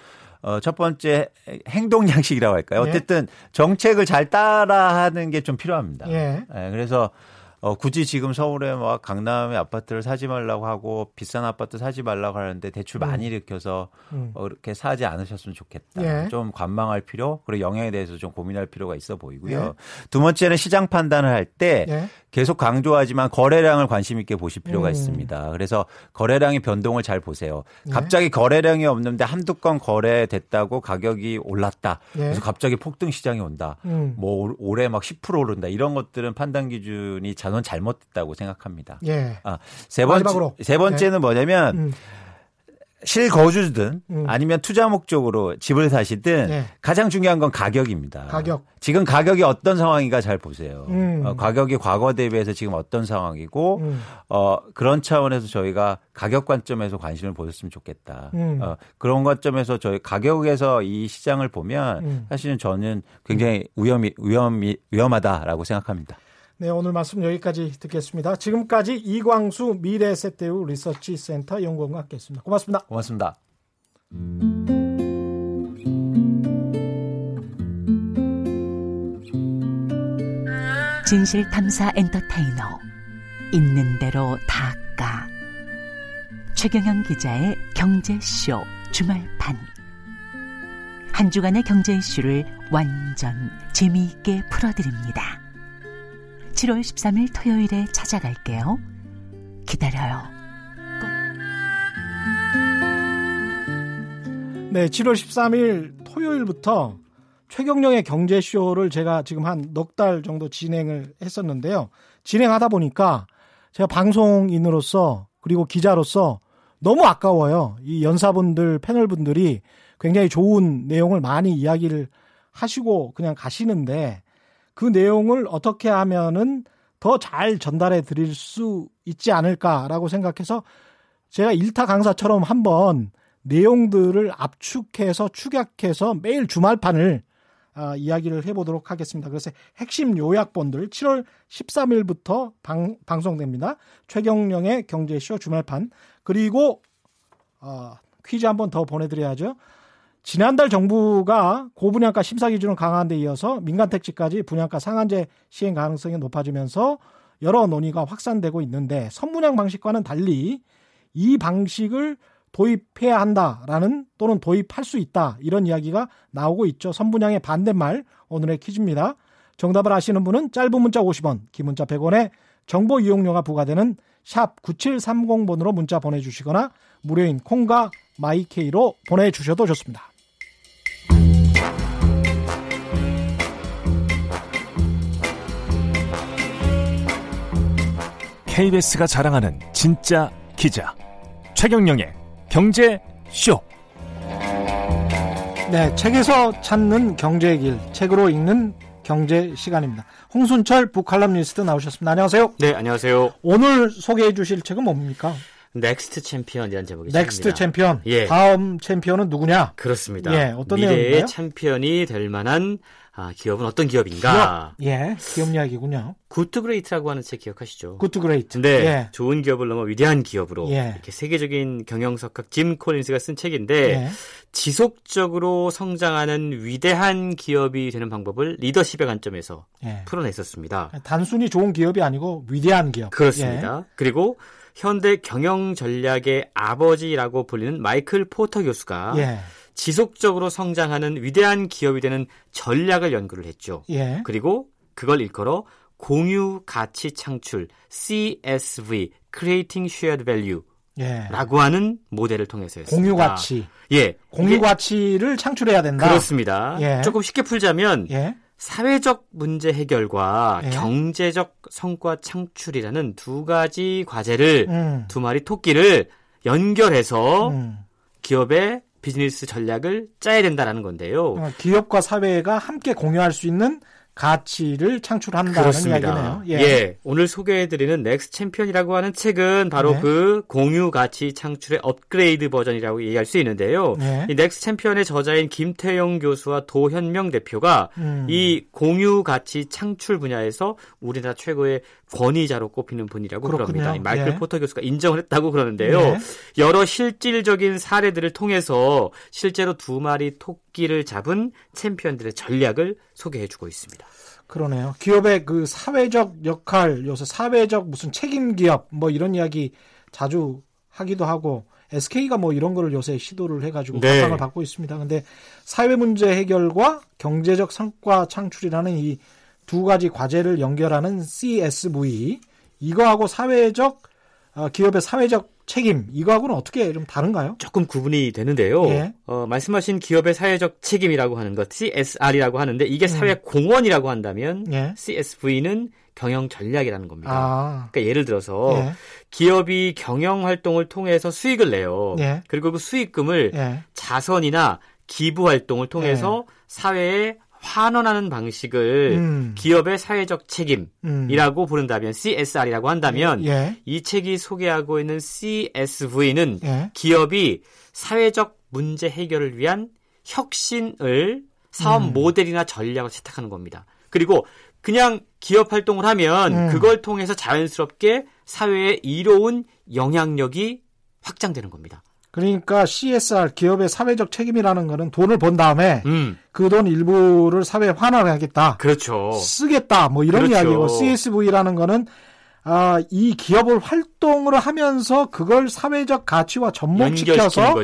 어, 첫 번째 행동 양식이라고 할까요? 네. 어쨌든 정책을 잘 따라하는 게 좀 필요합니다. 예. 네, 그래서 어, 굳이 지금 서울에 막 강남에 아파트를 사지 말라고 하고 비싼 아파트 사지 말라고 하는데 대출 음. 많이 일으켜서 음. 어, 그렇게 사지 않으셨으면 좋겠다. 예. 좀 관망할 필요 그리고 영향에 대해서 좀 고민할 필요가 있어 보이고요. 예. 두 번째는 시장 판단을 할때 예. 계속 강조하지만 거래량을 관심 있게 보실 필요가 음. 있습니다. 그래서 거래량의 변동을 잘 보세요. 예. 갑자기 거래량이 없는데 한두 건 거래됐다고 가격이 올랐다. 예. 그래서 갑자기 폭등 시장이 온다. 음. 뭐 올해 막 10% 오른다. 이런 것들은 판단 기준이 잘 저는 잘못됐다고 생각합니다. 예. 아, 세 번째 세 번째는 예. 뭐냐면 음. 실거주든 음. 아니면 투자 목적으로 집을 사시든 네. 가장 중요한 건 가격입니다. 가격. 지금 가격이 어떤 상황인가 잘 보세요. 음. 어, 가격이 과거 대비해서 지금 어떤 상황이고 음. 어, 그런 차원에서 저희가 가격 관점에서 관심을 보셨으면 좋겠다. 음. 어, 그런 관점에서 저희 가격에서 이 시장을 보면 음. 사실은 저는 굉장히 위험이 위험이 위험하다라고 생각합니다. 네, 오늘 말씀 여기까지 듣겠습니다. 지금까지 이광수 미래세대우 리서치 센터 연구원과 함께했습니다. 고맙습니다. 고맙습니다. 진실 탐사 엔터테이너 있는 대로 닦아 최경영 기자의 경제쇼 주말판 한 주간의 경제 이슈를 완전 재미있게 풀어드립니다. 7월 13일 토요일에 찾아갈게요. 기다려요. 네, 7월 13일 토요일부터 최경령의 경제쇼를 제가 지금 한 넉 달 정도 진행을 했었는데요. 진행하다 보니까 제가 방송인으로서 그리고 기자로서 너무 아까워요. 이 연사분들, 패널분들이 굉장히 좋은 내용을 많이 이야기를 하시고 그냥 가시는데 그 내용을 어떻게 하면은 더 잘 전달해 드릴 수 있지 않을까라고 생각해서 제가 일타 강사처럼 한번 내용들을 압축해서 축약해서 매일 주말판을 아, 이야기를 해보도록 하겠습니다. 그래서 핵심 요약본들 7월 13일부터 방, 방송됩니다. 최경령의 경제쇼 주말판 그리고 어, 퀴즈 한번 더 보내드려야죠. 지난달 정부가 고분양가 심사 기준을 강화한 데 이어서 민간 택지까지 분양가 상한제 시행 가능성이 높아지면서 여러 논의가 확산되고 있는데 선분양 방식과는 달리 이 방식을 도입해야 한다라는 또는 도입할 수 있다 이런 이야기가 나오고 있죠. 선분양의 반대말 오늘의 퀴즈입니다. 정답을 아시는 분은 짧은 문자 50원, 긴 문자 100원에 정보 이용료가 부과되는 샵 9730번으로 문자 보내주시거나 무료인 콩과 마이케이로 보내주셔도 좋습니다. KBS가 자랑하는 진짜 기자 최경영의 경제 쇼. 네, 책에서 찾는 경제의 길, 책으로 읽는 경제 시간입니다. 홍순철 북칼럼니스트 나오셨습니다. 안녕하세요. 네, 안녕하세요. 오늘 소개해 주실 책은 뭡니까? Next Champion이라는 제목이 Next Champion. 예. 다음 챔피언은 누구냐? 그렇습니다. 예, 어떤 미래의 내용인가요? 챔피언이 될 만한 아, 기업은 어떤 기업인가? 기업. 예, 기업 이야기군요. Good to Great라고 하는 책 기억하시죠? Good to Great. 네, 예. 좋은 기업을 넘어 위대한 기업으로 예. 이렇게 세계적인 경영석학 짐 콜린스가 쓴 책인데 예. 지속적으로 성장하는 위대한 기업이 되는 방법을 리더십의 관점에서 예. 풀어냈었습니다. 단순히 좋은 기업이 아니고 위대한 기업. 그렇습니다. 예. 그리고 현대 경영 전략의 아버지라고 불리는 마이클 포터 교수가 예. 지속적으로 성장하는 위대한 기업이 되는 전략을 연구를 했죠. 예. 그리고 그걸 일컬어 공유 가치 창출 CSV Creating Shared Value 예. 라고 하는 모델을 통해서였습니다. 공유 가치. 예. 공유 가치를 창출해야 된다. 그렇습니다. 예. 조금 쉽게 풀자면 예. 사회적 문제 해결과 예. 경제적 성과 창출이라는 두 가지 과제를 음. 두 마리 토끼를 연결해서 음. 기업의 비즈니스 전략을 짜야 된다라는 건데요. 어, 기업과 사회가 함께 공유할 수 있는 가치를 창출한다는 그렇습니다. 이야기네요. 예. 예. 오늘 소개해드리는 넥스트 챔피언이라고 하는 책은 바로 네. 그 공유 가치 창출의 업그레이드 버전이라고 얘기할 수 있는데요. 네. 이 넥스트 챔피언의 저자인 김태영 교수와 도현명 대표가 음. 이 공유 가치 창출 분야에서 우리나라 최고의 권위자로 꼽히는 분이라고 그렇군요. 그럽니다. 마이클 예. 포터 교수가 인정을 했다고 그러는데요. 예. 여러 실질적인 사례들을 통해서 실제로 두 마리 토끼를 잡은 챔피언들의 전략을 소개해주고 있습니다. 그러네요. 기업의 그 사회적 역할, 요새 사회적 무슨 책임 기업 뭐 이런 이야기 자주 하기도 하고 SK가 뭐 이런 거를 요새 시도를 해가지고 네. 각광을 받고 있습니다. 근데 사회 문제 해결과 경제적 성과 창출이라는 이 두 가지 과제를 연결하는 CSV 이거하고 사회적 어, 기업의 사회적 책임 이거하고는 어떻게 좀 다른가요? 조금 구분이 되는데요. 예. 어, 말씀하신 기업의 사회적 책임이라고 하는 것 CSR이라고 하는데 이게 음. 사회 공헌이라고 한다면 예. CSV는 경영 전략이라는 겁니다. 아. 그러니까 예를 들어서 예. 기업이 경영 활동을 통해서 수익을 내요. 예. 그리고 그 수익금을 예. 자선이나 기부 활동을 통해서 예. 사회에 환원하는 방식을 음. 기업의 사회적 책임이라고 음. 부른다면 CSR이라고 한다면 예. 이 책이 소개하고 있는 CSV는 예. 기업이 사회적 문제 해결을 위한 혁신을 사업 음. 모델이나 전략을 채택하는 겁니다. 그리고 그냥 기업 활동을 하면 음. 그걸 통해서 자연스럽게 사회에 이로운 영향력이 확장되는 겁니다. 그러니까 CSR 기업의 사회적 책임이라는 거는 돈을 번 다음에 음. 그돈 일부를 사회에 환원하겠다. 그렇죠. 쓰겠다. 뭐 이런 그렇죠. 이야기고 CSV라는 거는 아, 이 기업을 활동을 하면서 그걸 사회적 가치와 접목시켜서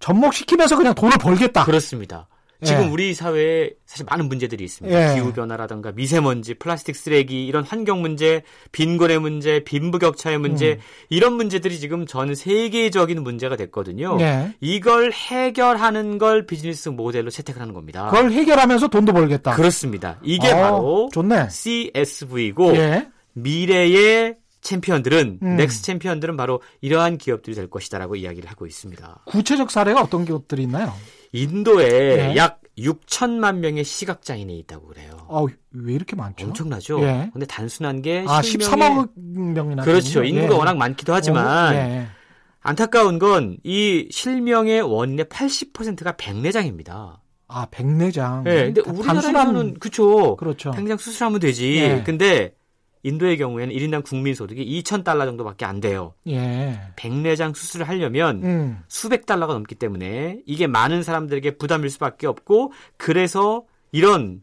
접목시키면서 그냥 돈을 벌겠다. 그렇습니다. 지금 예. 우리 사회에 사실 많은 문제들이 있습니다. 예. 기후 변화라든가 미세먼지, 플라스틱 쓰레기 이런 환경 문제, 빈곤의 문제, 빈부격차의 문제 음. 이런 문제들이 지금 전 세계적인 문제가 됐거든요. 예. 이걸 해결하는 걸 비즈니스 모델로 채택을 하는 겁니다. 그걸 해결하면서 돈도 벌겠다. 그렇습니다. 이게 어, 바로 좋네. CSV고 예. 미래의 챔피언들은 음. 넥스트 챔피언들은 바로 이러한 기업들이 될 것이다라고 이야기를 하고 있습니다. 구체적 사례가 어떤 기업들이 있나요? 인도에 네. 약 6천만 명의 시각장애인이 있다고 그래요. 아, 왜 이렇게 많죠? 엄청나죠. 예. 근데 단순한 게 아, 실명의... 13억 명이나 그렇죠. 인구가 예. 워낙 많기도 하지만 어, 예. 안타까운 건 이 실명의 원인의 80%가 백내장입니다. 아, 백내장. 네, 근데 우리나라에서는 그렇죠. 그렇죠. 백내장 수술하면 되지. 예. 근데 인도의 경우에는 1인당 국민 소득이 2천 달러 정도밖에 안 돼요. 예. 백내장 수술을 하려면 음. 수백 달러가 넘기 때문에 이게 많은 사람들에게 부담일 수밖에 없고 그래서 이런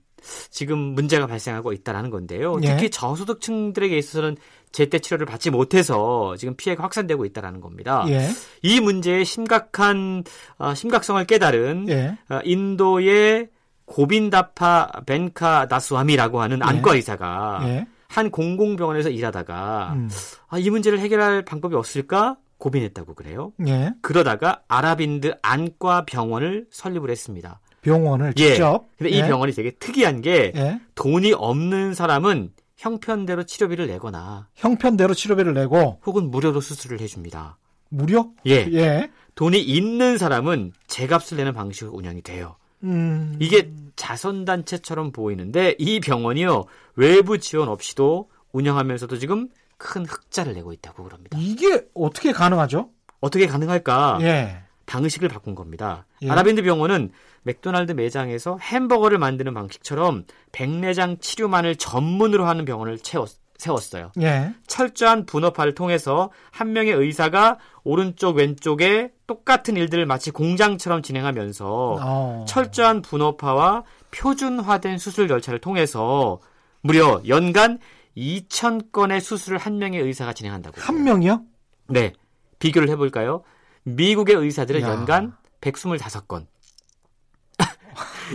지금 문제가 발생하고 있다라는 건데요. 예. 특히 저소득층들에게 있어서는 제때 치료를 받지 못해서 지금 피해가 확산되고 있다라는 겁니다. 예. 이 문제의 심각한 어, 심각성을 깨달은 예. 어, 인도의 고빈다파 벤카 다스와미라고 하는 예. 안과 의사가 예. 한 공공병원에서 일하다가 음. 아, 이 문제를 해결할 방법이 없을까 고민했다고 그래요. 예. 그러다가 아랍인드 안과 병원을 설립을 했습니다. 병원을 예. 직접. 근데 예. 이 병원이 되게 특이한 게 예. 돈이 없는 사람은 형편대로 치료비를 내거나 형편대로 치료비를 내고 혹은 무료로 수술을 해줍니다. 무료? 예. 예. 돈이 있는 사람은 제값을 내는 방식으로 운영이 돼요. 음... 이게 자선단체처럼 보이는데 이 병원이요 외부 지원 없이도 운영하면서도 지금 큰 흑자를 내고 있다고 그럽니다. 이게 어떻게 가능하죠? 어떻게 가능할까? 예. 방식을 바꾼 겁니다. 예. 아랍인드 병원은 맥도날드 매장에서 햄버거를 만드는 방식처럼 백내장 치료만을 전문으로 하는 병원을 채웠, 세웠어요. 예. 철저한 분업화를 통해서 한 명의 의사가 오른쪽 왼쪽에 똑같은 일들을 마치 공장처럼 진행하면서 어. 철저한 분업화와 표준화된 수술 절차를 통해서 무려 연간 2천 건의 수술을 한 명의 의사가 진행한다고. 한 명이요? 네. 비교를 해볼까요? 미국의 의사들은 야. 연간 125건.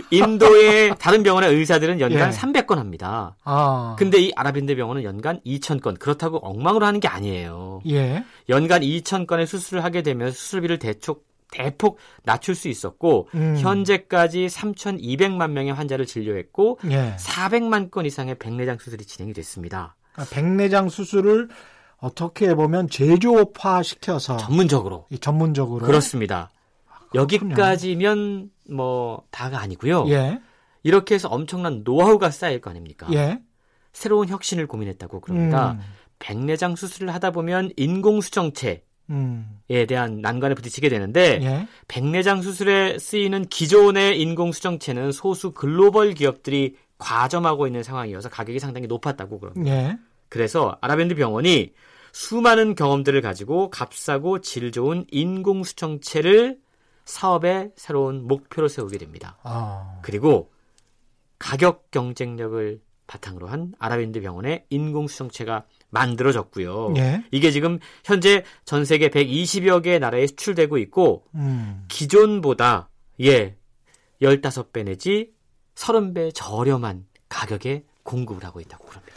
인도의 다른 병원의 의사들은 연간 예. 300건 합니다. 아. 근데 이 아랍인대 병원은 연간 2,000건. 그렇다고 엉망으로 하는 게 아니에요. 예. 연간 2,000건의 수술을 하게 되면 수술비를 대폭 대폭 낮출 수 있었고 음. 현재까지 3,200만 명의 환자를 진료했고 예. 400만 건 이상의 백내장 수술이 진행이 됐습니다. 그러니까 백내장 수술을 어떻게 보면 제조업화 시켜서 전문적으로 전문적으로 그렇습니다. 아, 여기까지면 뭐 다가 아니고요. 예. 이렇게 해서 엄청난 노하우가 쌓일 거 아닙니까? 예. 새로운 혁신을 고민했다고 그럽니다. 음. 백내장 수술을 하다 보면 인공수정체에 음. 대한 난관에 부딪히게 되는데 예. 백내장 수술에 쓰이는 기존의 인공수정체는 소수 글로벌 기업들이 과점하고 있는 상황이어서 가격이 상당히 높았다고 그럽니다. 예. 그래서 아라밴드 병원이 수많은 경험들을 가지고 값싸고 질 좋은 인공수정체를 사업의 새로운 목표로 세우게 됩니다. 아. 그리고 가격 경쟁력을 바탕으로 한 아라밴드 병원의 인공수정체가 만들어졌고요. 예. 이게 지금 현재 전 세계 120여 개 나라에 수출되고 있고 음. 기존보다 예 15배 내지 30배 저렴한 가격에 공급을 하고 있다고 그럽니다.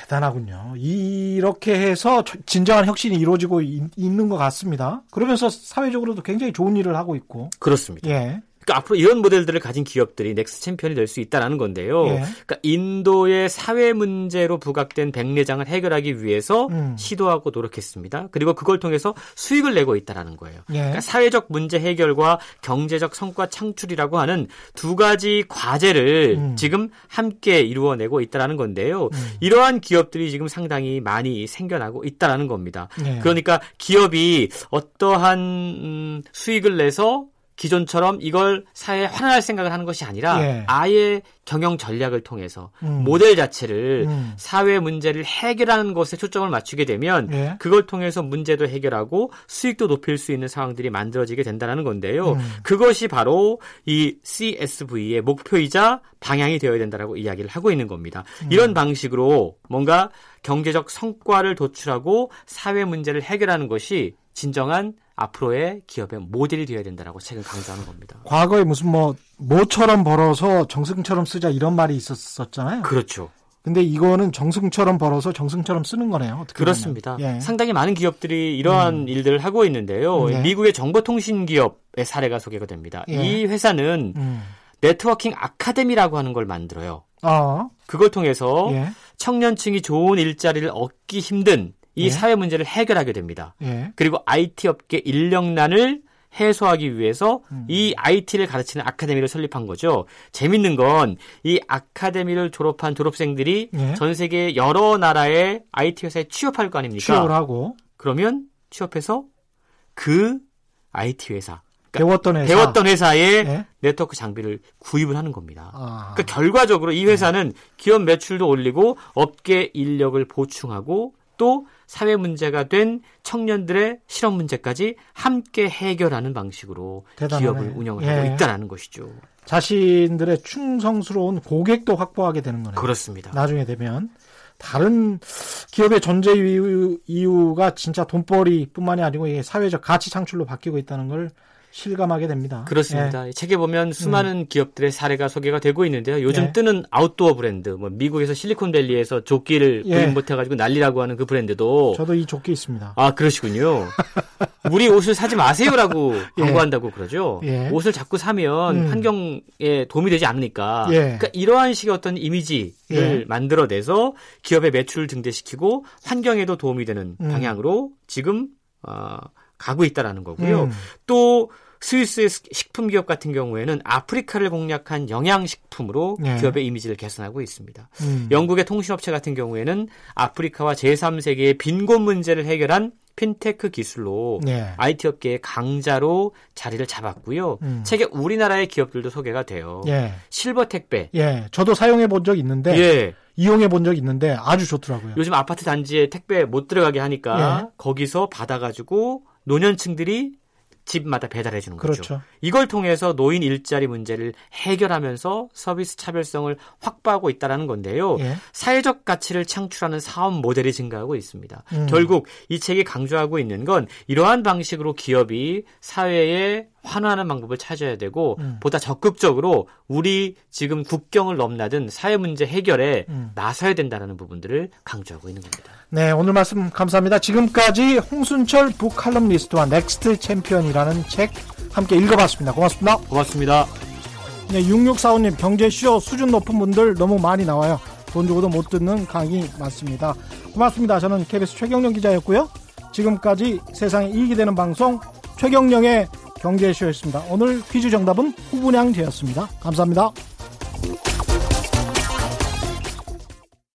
대단하군요. 이렇게 해서 진정한 혁신이 이루어지고 있 는 것 같습니다. 그러면서 사회적으로도 굉장히 좋은 일을 하고 있고. 그렇습니다. 예. 그러니까 앞으로 이런 모델들을 가진 기업들이 넥스 챔피언이 될 수 있다라는 건데요. 예. 그러니까 인도의 사회 문제로 부각된 백내장을 해결하기 위해서 음. 시도하고 노력했습니다. 그리고 그걸 통해서 수익을 내고 있다라는 거예요. 예. 그러니까 사회적 문제 해결과 경제적 성과 창출이라고 하는 두 가지 과제를 음. 지금 함께 이루어내고 있다라는 건데요. 음. 이러한 기업들이 지금 상당히 많이 생겨나고 있다라는 겁니다. 예. 그러니까 기업이 어떠한 음, 수익을 내서 기존처럼 이걸 사회에 환원할 생각을 하는 것이 아니라 예. 아예 경영 전략을 통해서 음. 모델 자체를 음. 사회 문제를 해결하는 것에 초점을 맞추게 되면 예. 그걸 통해서 문제도 해결하고 수익도 높일 수 있는 상황들이 만들어지게 된다는 건데요. 음. 그것이 바로 이 CSV의 목표이자 방향이 되어야 된다라고 이야기를 하고 있는 겁니다. 음. 이런 방식으로 뭔가 경제적 성과를 도출하고 사회 문제를 해결하는 것이 진정한 앞으로의 기업의 모델이 되어야 된다라고 책을 강조하는 겁니다. 과거에 무슨 뭐 모처럼 벌어서 정승처럼 쓰자 이런 말이 있었었잖아요. 그렇죠. 근데 이거는 정승처럼 벌어서 정승처럼 쓰는 거네요. 어떻게 그렇습니다. 예. 상당히 많은 기업들이 이러한 음. 일들을 하고 있는데요. 네. 미국의 정보통신 기업의 사례가 소개가 됩니다. 예. 이 회사는 음. 네트워킹 아카데미라고 하는 걸 만들어요. 어. 그걸 통해서 예. 청년층이 좋은 일자리를 얻기 힘든 이 예. 사회 문제를 해결하게 됩니다. 예. 그리고 IT 업계 인력난을 해소하기 위해서 음. 이 IT를 가르치는 아카데미를 설립한 거죠. 재밌는 건 이 아카데미를 졸업한 졸업생들이 예. 전 세계 여러 나라의 IT 회사에 취업할 거 아닙니까? 취업을 하고 그러면 취업해서 그 IT 회사 그러니까 배웠던 회사 배웠던 회사에 예? 네트워크 장비를 구입을 하는 겁니다. 아. 그러니까 결과적으로 이 회사는 기업 매출도 올리고 업계 인력을 보충하고 또 사회 문제가 된 청년들의 실업 문제까지 함께 해결하는 방식으로 대단하네. 기업을 운영을 예. 하고 있다는 것이죠. 자신들의 충성스러운 고객도 확보하게 되는 거네요. 그렇습니다. 나중에 되면 다른 기업의 존재 이유, 가 진짜 돈벌이뿐만이 아니고 이게 사회적 가치 창출로 바뀌고 있다는 걸 실감하게 됩니다. 그렇습니다. 예. 책에 보면 수많은 음. 기업들의 사례가 소개가 되고 있는데요. 요즘 예. 뜨는 아웃도어 브랜드, 뭐 미국에서 실리콘밸리에서 조끼를 예. 구입 못해가지고 난리라고 하는 그 브랜드도 저도 이 조끼 있습니다. 아 그러시군요. 우리 옷을 사지 마세요라고 예. 광고한다고 그러죠. 예. 옷을 자꾸 사면 음. 환경에 도움이 되지 않으니까. 예. 그러니까 이러한 식의 어떤 이미지를 만들어내서 기업의 매출을 증대시키고 환경에도 도움이 되는 음. 방향으로 지금 어, 가고 있다라는 거고요. 음. 또 스위스의 식품 기업 같은 경우에는 아프리카를 공략한 영양식품으로 네. 기업의 이미지를 개선하고 있습니다. 음. 영국의 통신업체 같은 경우에는 아프리카와 제3세계의 빈곤 문제를 해결한 핀테크 기술로 네. IT 업계의 강자로 자리를 잡았고요. 음. 책에 우리나라의 기업들도 소개가 돼요. 예. 실버 택배. 예. 저도 사용해 본 적 있는데 예. 이용해 본 적 있는데 아주 좋더라고요. 요즘 아파트 단지에 택배 못 들어가게 하니까 예. 거기서 받아 가지고 노년층들이 집마다 배달해 주는 거죠. 그렇죠. 이걸 통해서 노인 일자리 문제를 해결하면서 서비스 차별성을 확보하고 있다라는 건데요. 예. 사회적 가치를 창출하는 사업 모델이 증가하고 있습니다. 음. 결국 이 책이 강조하고 있는 건 이러한 방식으로 기업이 사회에 환화하는 방법을 찾아야 되고 음. 보다 적극적으로 우리 지금 국경을 넘나든 사회 문제 해결에 음. 나서야 된다는 부분들을 강조하고 있는 겁니다. 네, 오늘 말씀 감사합니다. 지금까지 홍순철 북칼럼니스트와 넥스트 챔피언이라는 책 함께 읽어봤습니다. 고맙습니다. 고맙습니다. 네, 6645님 경제쇼 수준 높은 분들 너무 많이 나와요. 돈 주고도 못 듣는 강의 많습니다. 고맙습니다. 저는 KBS 최경영 기자였고요. 지금까지 세상에 이익이 되는 방송 최경영의 경제쇼였습니다. 오늘 퀴즈 정답은 후분양 되었습니다. 감사합니다.